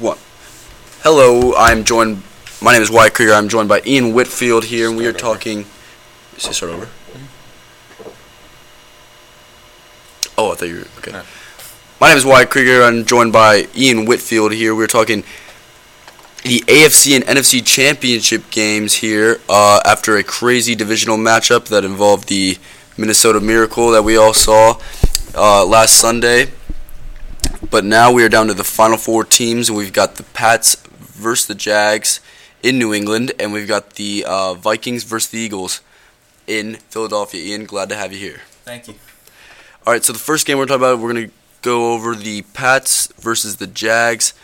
One. Hello, I'm joined. My name is Wyatt Krieger. I'm joined by Ian Whitfield here, and we are talking. Is it start over? Oh, I thought you were okay. No. My name is Wyatt Krieger. I'm joined by Ian Whitfield here. We're talking the AFC and NFC championship games here uh, after a crazy divisional matchup that involved the Minnesota Miracle that we all saw uh, last Sunday. But now we are down to the final four teams, and we've got the Pats versus the Jags in New England, and we've got the uh, Vikings versus the Eagles in Philadelphia. Ian, glad to have you here. Thank you. All right, so the first game we're talking about, we're going to go over the Pats versus the Jags.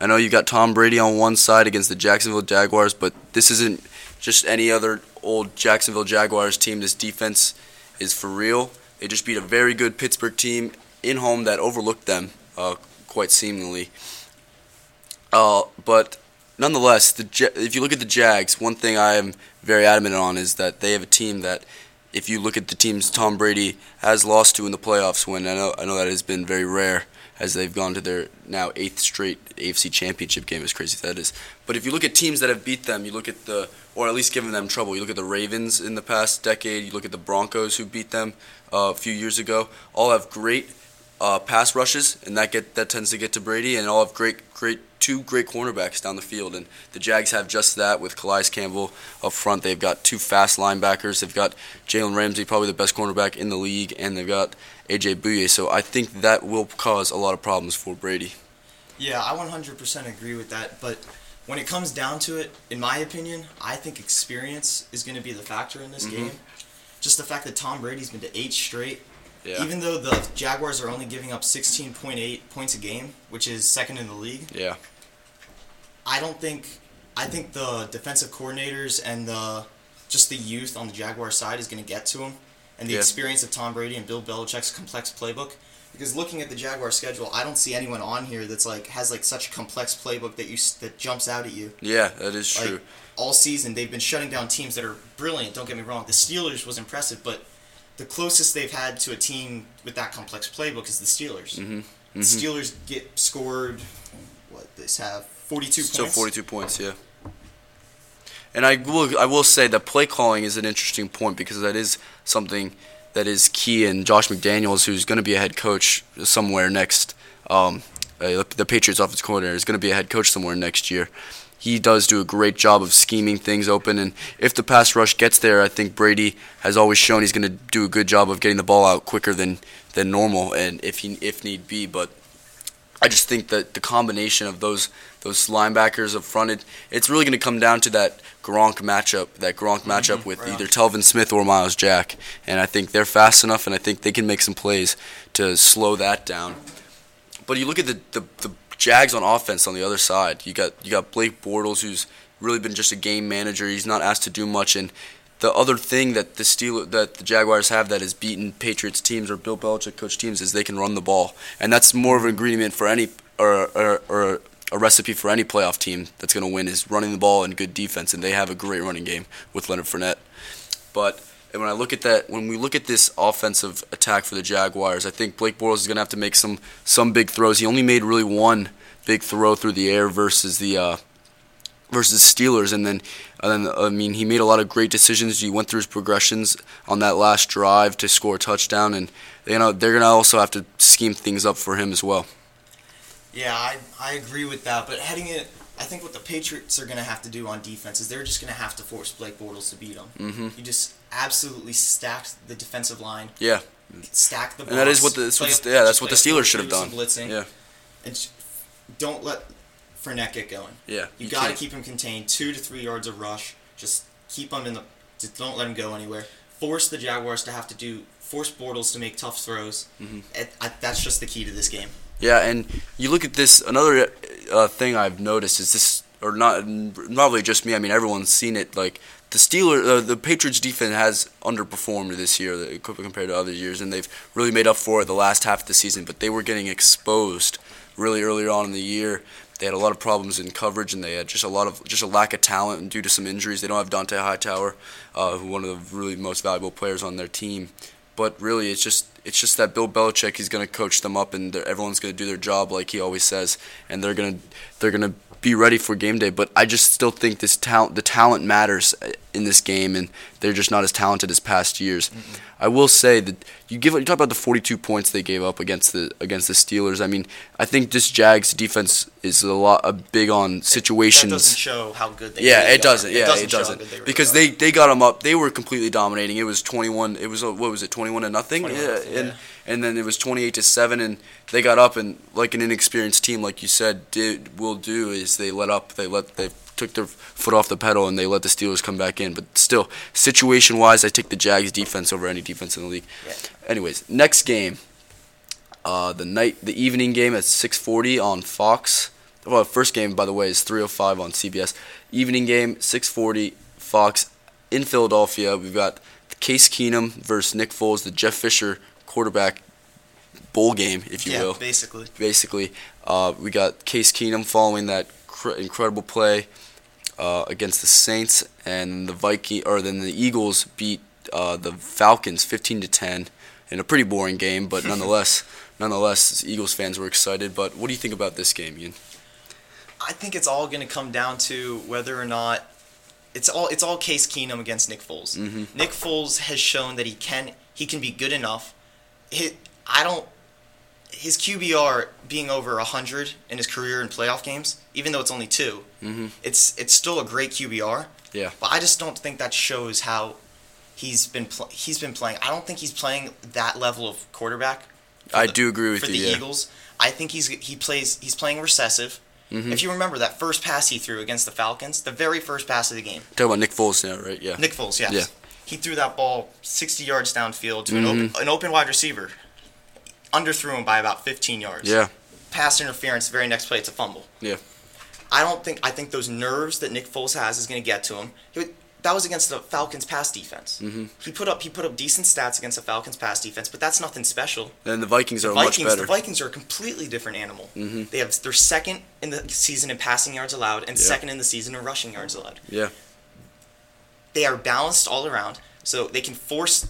I know you got Tom Brady on one side against the Jacksonville Jaguars, but this isn't just any other old Jacksonville Jaguars team. This defense is for real. They just beat a very good Pittsburgh team in home that overlooked them uh, quite seemingly. Uh, but nonetheless, the if you look at the Jags, one thing I am very adamant on is that they have a team that, if you look at the teams Tom Brady has lost to in the playoffs, when I know I know that has been very rare, as they've gone to their now eighth straight AFC Championship game, as crazy as that is. But if you look at teams that have beat them, you look at the, or at least given them trouble. You look at the Ravens in the past decade. You look at the Broncos who beat them uh, a few years ago. All have great uh, pass rushes, and that get that tends to get to Brady, and all have great, great two great cornerbacks down the field. And the Jags have just that with Calais Campbell up front. They've got two fast linebackers. They've got Jalen Ramsey, probably the best cornerback in the league, and they've got AJ Bouye. So I think that will cause a lot of problems for Brady. Yeah, I 100% agree with that. But when it comes down to it, in my opinion, I think experience is going to be the factor in this Mhm. game. Just the fact that Tom Brady's been to eight straight, Yeah. even though the Jaguars are only giving up 16.8 points a game, which is second in the league. yeah. I don't think. I think the defensive coordinators and the just the youth on the Jaguar side is going to get to them, and the Yeah. experience of Tom Brady and Bill Belichick's complex playbook. Because looking at the Jaguar schedule, I don't see anyone on here that's like has like such a complex playbook that you that jumps out at you. Yeah, that is Like true. all season, they've been shutting down teams that are brilliant. Don't get me wrong. The Steelers was impressive, but the closest they've had to a team with that complex playbook is the Steelers. hmm The Steelers get scored. What they have forty two Still points. 42 points, yeah. And I will I will say that play calling is an interesting point because that is something that is key. And Josh McDaniels, who's going to be a head coach somewhere next, um, uh, the Patriots offensive coordinator is going to be a head coach somewhere next year. He does do a great job of scheming things open, and if the pass rush gets there, I think Brady has always shown he's going to do a good job of getting the ball out quicker than, than normal, and if he if need be. But I just think that the combination of those those linebackers up front, it, it's really going to come down to that Gronk matchup, that Gronk mm-hmm. matchup with right either Telvin Smith or Myles Jack, and I think they're fast enough, and I think they can make some plays to slow that down. But you look at the, the, the Jags on offense on the other side. You got you got Blake Bortles, who's really been just a game manager. He's not asked to do much, and the other thing that the Steel that the Jaguars have that has beaten Patriots teams or Bill Belichick coach teams is they can run the ball, and that's more of an ingredient for any or or, or a recipe for any playoff team that's going to win is running the ball and good defense, and they have a great running game with Leonard Fournette. But and when I look at that, when we look at this offensive attack for the Jaguars, I think Blake Bortles is going to have to make some some big throws. He only made really one big throw through the air versus the uh, versus Steelers, and then and then I mean he made a lot of great decisions. He went through his progressions on that last drive to score a touchdown, and you know they're going to also have to scheme things up for him as well. Yeah, I, I agree with that. But heading it, I think what the Patriots are going to have to do on defense is they're just going to have to force Blake Bortles to beat them. Mhm. You just absolutely stack the defensive line, Yeah, stack the. and that is what the that's what the- yeah that's what the Steelers should have done. Blitzing, Yeah, and don't let Fournette get going. yeah. You, got to keep him contained, two to three yards of rush. Just keep him in the. Just don't let him go anywhere. Force the Jaguars to have to do. Force Bortles to make tough throws. Mhm. It, I, that's just the key to this game. Yeah, and you look at this. Another uh, thing I've noticed is this, or not, not really just me. I mean, everyone's seen it. Like the Steelers, uh, the Patriots defense has underperformed this year compared to other years, and they've really made up for it the last half of the season. But they were getting exposed really early on in the year. They had a lot of problems in coverage, and they had just a lot of just a lack of talent and due to some injuries. They don't have Dont'a Hightower, uh, who one of the really most valuable players on their team. But really it's just it's just that Bill Belichick he's going to coach them up and everyone's going to do their job like he always says, and they're going to they're going to be ready for game day. But I just still think this talent the talent matters uh, in this game, and they're just not as talented as past years. I will say that you give you talk about the 42 points they gave up against the against the Steelers. I mean, I think this Jags defense is a lot a big on situations. That doesn't show how good they Yeah, really it doesn't. Are. Yeah, it doesn't. it doesn't. they really because are. they they got them up. They were completely dominating. It was 21. It was what was it? 21 to nothing. 21 yeah, nothing, and yeah. And then it was 28 to seven, and they got up and like an inexperienced team, like you said, did will do is they let up. They let they took their foot off the pedal and they let the Steelers come back in. But still, situation wise, I take the Jags defense over any defense in the league. Yeah. Anyways, next game. Uh, the night, the evening game at 6:40 on Fox. Well, first game, by the way, is 3:05 on CBS. Evening game, 6:40 Fox in Philadelphia. We've got Case Keenum versus Nick Foles, the Jeff Fisher quarterback bowl game, if you yeah, will. basically. Basically, uh, we got Case Keenum following that cr- incredible play uh, against the Saints, and the Viking or then the Eagles beat uh, the Falcons 15 to 10 in a pretty boring game, but nonetheless, nonetheless, Eagles fans were excited. But what do you think about this game, Ian? I think it's all going to come down to whether or not it's all it's all Case Keenum against Nick Foles. Mhm. Nick Foles has shown that he can he can be good enough. He, I don't his QBR being over hundred in his career in playoff games, even though it's only 2 Mhm. it's it's still a great QBR. Yeah. But I just don't think that shows how he's been pl- he's been playing. I don't think he's playing that level of quarterback. I the- do agree with for you, the yeah. Eagles. I think he's he plays he's playing recessive. Mhm. If you remember that first pass he threw against the Falcons, the very first pass of the game, Talking about Nick Foles now, right? Yeah. Nick Foles, yes. Yeah. He threw that ball 60 yards downfield to an, Mhm. open, an open wide receiver. Underthrew him by about 15 yards. Yeah. Pass interference, very next play, it's a fumble. Yeah. I don't think I think those nerves that Nick Foles has is going to get to him. He would, that was against the Falcons pass defense. Mm-hmm. He put up he put up decent stats against the Falcons pass defense, but that's nothing special. And the Vikings are Vikings, much better. the Vikings are a completely different animal. Mm-hmm. They have they're second in the season in passing yards allowed and Yeah. second in the season in rushing yards allowed. yeah. They are balanced all around, so they can force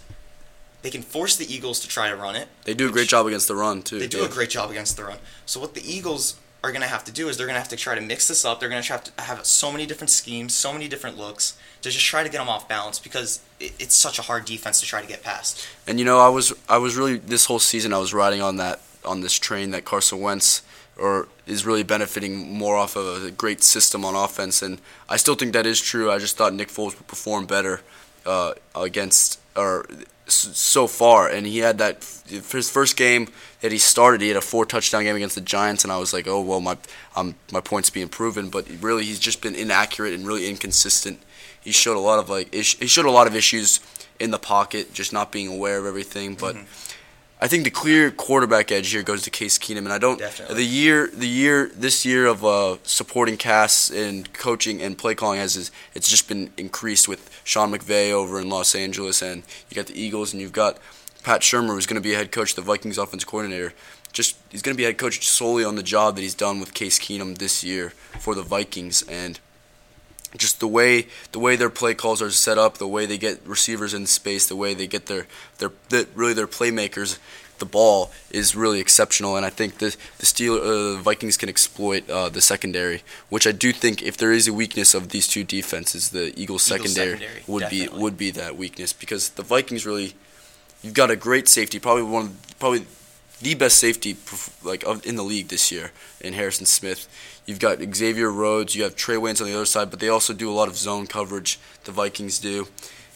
they can force the Eagles to try to run it. They do a great job against the run too. They do yeah. a great job against the run. So what the Eagles are going to have to do is they're going to have to try to mix this up. They're going to have to have so many different schemes, so many different looks to just try to get them off balance because it, it's such a hard defense to try to get past. And you know, I was I was really this whole season I was riding on that on this train that Carson Wentz or is really benefiting more off of a great system on offense, and I still think that is true. I just thought Nick Foles would perform better uh, against or so far, and he had that his first game that he started. He had a four touchdown game against the Giants, and I was like, oh well, my um, my points being proven, but really he's just been inaccurate and really inconsistent. He showed a lot of like he showed a lot of issues in the pocket, just not being aware of everything. But I think the clear quarterback edge here goes to Case Keenum, and I don't Definitely. the year the year this year of uh, supporting casts and coaching and play calling has is it's just been increased with Sean McVay over in Los Angeles, and you got the Eagles, and you've got Pat Shurmur, who's going to be a head coach, the Vikings offense coordinator. Just he's going to be head coach solely on the job that he's done with Case Keenum this year for the Vikings, and just the way the way their play calls are set up, the way they get receivers in space, the way they get their their, their really their playmakers the ball is really exceptional, and I think the the Steel uh, Vikings can exploit uh, the secondary, which I do think if there is a weakness of these two defenses, the Eagles secondary, secondary, would be would be that weakness. Because the Vikings really you've got a great safety, probably one probably the best safety like of, in the league this year in Harrison Smith. You've got Xavier Rhodes, you have Trae Waynes on the other side, but they also do a lot of zone coverage. The Vikings do,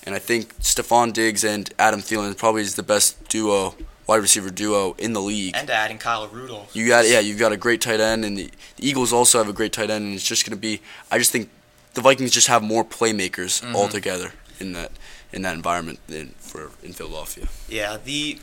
and I think Stefon Diggs and Adam Thielen probably is the best duo, wide receiver duo in the league. And adding Kyle Rudolph. You got yeah, you've got a great tight end, and the, the Eagles also have a great tight end, and it's just going to be. I just think the Vikings just have more playmakers Mhm. altogether in that in that environment than for in Philadelphia. Yeah, the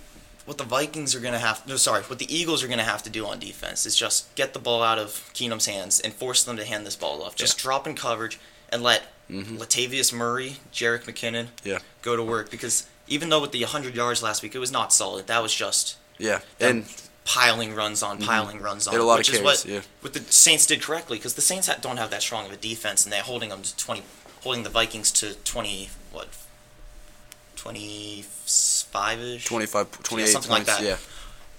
what the Vikings are gonna have no sorry, what the Eagles are gonna have to do on defense is just get the ball out of Keenum's hands and force them to hand this ball off. Just drop in coverage and let Mhm. Latavius Murray, Jerick McKinnon Yeah. go to work because even though with the 100 yards last week, it was not solid. That was just Yeah, and piling runs on, piling runs on. A lot of which is carries, what, yeah. what the Saints did correctly because the Saints ha- don't have that strong of a defense and they're holding them to 20, holding the Vikings to 20 what 25 25 ish. 25, 28 something like that. Yeah.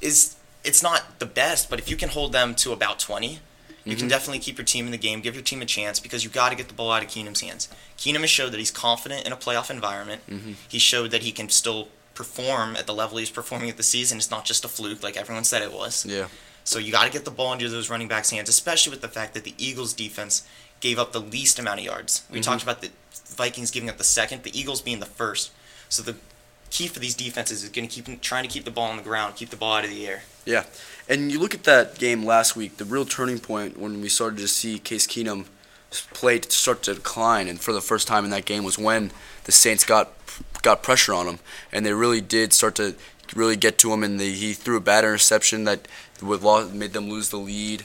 is it's not the best, but if you can hold them to about 20, you can Mhm. definitely keep your team in the game, give your team a chance because you got to get the ball out of Keenum's hands. Keenum has showed that he's confident in a playoff environment. Mhm. He showed that he can still perform at the level he's performing at the season. It's not just a fluke like everyone said it was. Yeah. So you got to get the ball into those running backs' hands, especially with the fact that the Eagles' defense gave up the least amount of yards. We Mhm. talked about the Vikings giving up the second, the Eagles being the first. So the key for these defenses is going to keep trying to keep the ball on the ground, keep the ball out of the air. Yeah, and you look at that game last week, the real turning point when we started to see Case Keenum play start to decline, and for the first time in that game was when the Saints got got pressure on him, and they really did start to really get to him, and the, he threw a bad interception that would made them lose the lead.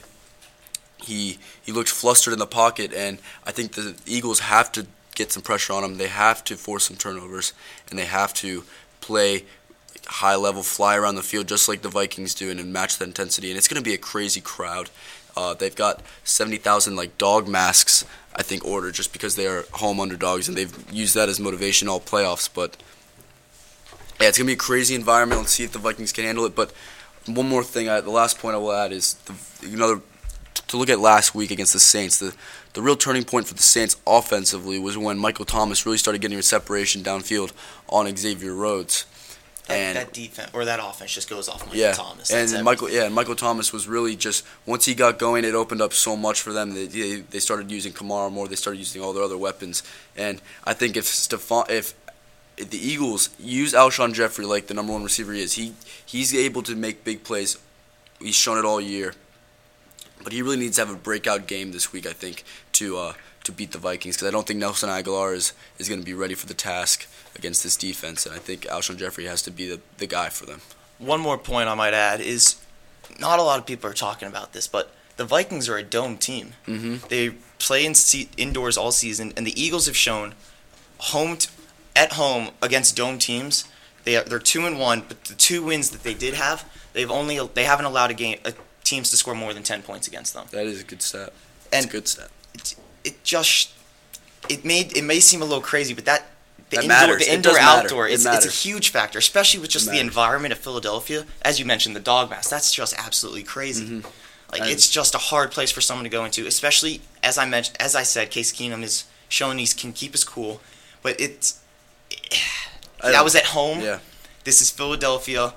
He he looked flustered in the pocket, and I think the Eagles have to get some pressure on them. They have to force some turnovers, and they have to play high level fly around the field just like the Vikings do and match the intensity. And it's going to be a crazy crowd. Uh, they've got 70,000 like dog masks, I think, ordered just because they are home underdogs and they've used that as motivation all playoffs. But yeah, it's going to be a crazy environment. Let's see if the Vikings can handle it. But one more thing, I, the last point I will add is the, another to look at last week against the Saints. The the real turning point for the Saints offensively was when Michael Thomas really started getting his separation downfield on Xavier Rhodes. That, And- that defense or that offense just goes off Michael yeah, Thomas. and That's everything. Michael, yeah, and Michael Thomas was really just once he got going, it opened up so much for them. They they, they started using Kamara more. They started using all their other weapons, and I think if Stefon, if, if the Eagles use Alshon Jeffery like the number one receiver he is, he he's able to make big plays. He's shown it all year, but he really needs to have a breakout game this week. I think to uh, to beat the Vikings because I don't think Nelson Agholor is is going to be ready for the task against this defense, and I think Alshon Jeffery has to be the, the guy for them. One more point I might add is not a lot of people are talking about this, but the Vikings are a dome team. Mm-hmm. They play in se- indoors all season, and the Eagles have shown home t- at home against dome teams. They are, they're two and one, but the two wins that they did have, they've only they haven't allowed a game uh, teams to score more than ten points against them. That is a good stat. That's And a good stat. it, it just it made it may seem a little crazy, but that the That indoor, matters. the indoor matter. outdoor, It it's, it's a huge factor, especially with just the environment of Philadelphia. As you mentioned, the dog mask. That's just absolutely crazy. Mhm. Like And- it's just a hard place for someone to go into, especially as I mentioned, as I said, Case Keenum is showing he can keep his cool, but it's I that was at home. Yeah, This is Philadelphia,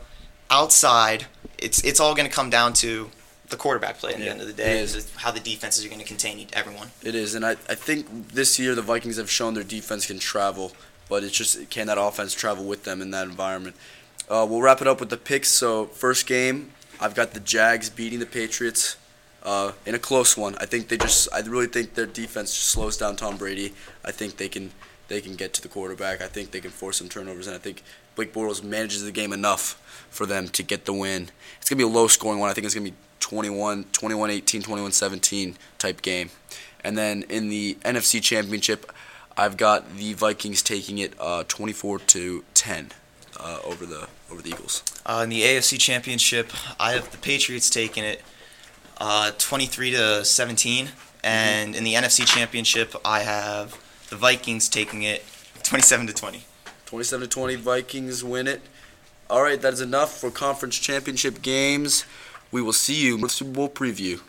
outside. It's it's all going to come down to the quarterback play at the end of the day. is. is how the defenses are going to contain everyone. it is, and I, I think this year the Vikings have shown their defense can travel, but it's just can that offense travel with them in that environment. Uh, we'll wrap it up with the picks. So first game, I've got the Jags beating the Patriots uh, in a close one. I think they just, I really think their defense just slows down Tom Brady. I think they can they can get to the quarterback. I think they can force some turnovers, and I think Blake Bortles manages the game enough for them to get the win. It's gonna be a low scoring one. I think it's gonna be 21, 21 18, 21 17 type game. And then in the NFC Championship, I've got the Vikings taking it uh, 24 to 10 uh, over the over the Eagles. Uh, in the AFC Championship, I have the Patriots taking it uh, 23 to 17, and in the NFC Championship, I have the Vikings taking it 27 to 20. 27 to 20 Vikings win it. All right, that is enough for conference championship games. We will see you in the Super Bowl preview.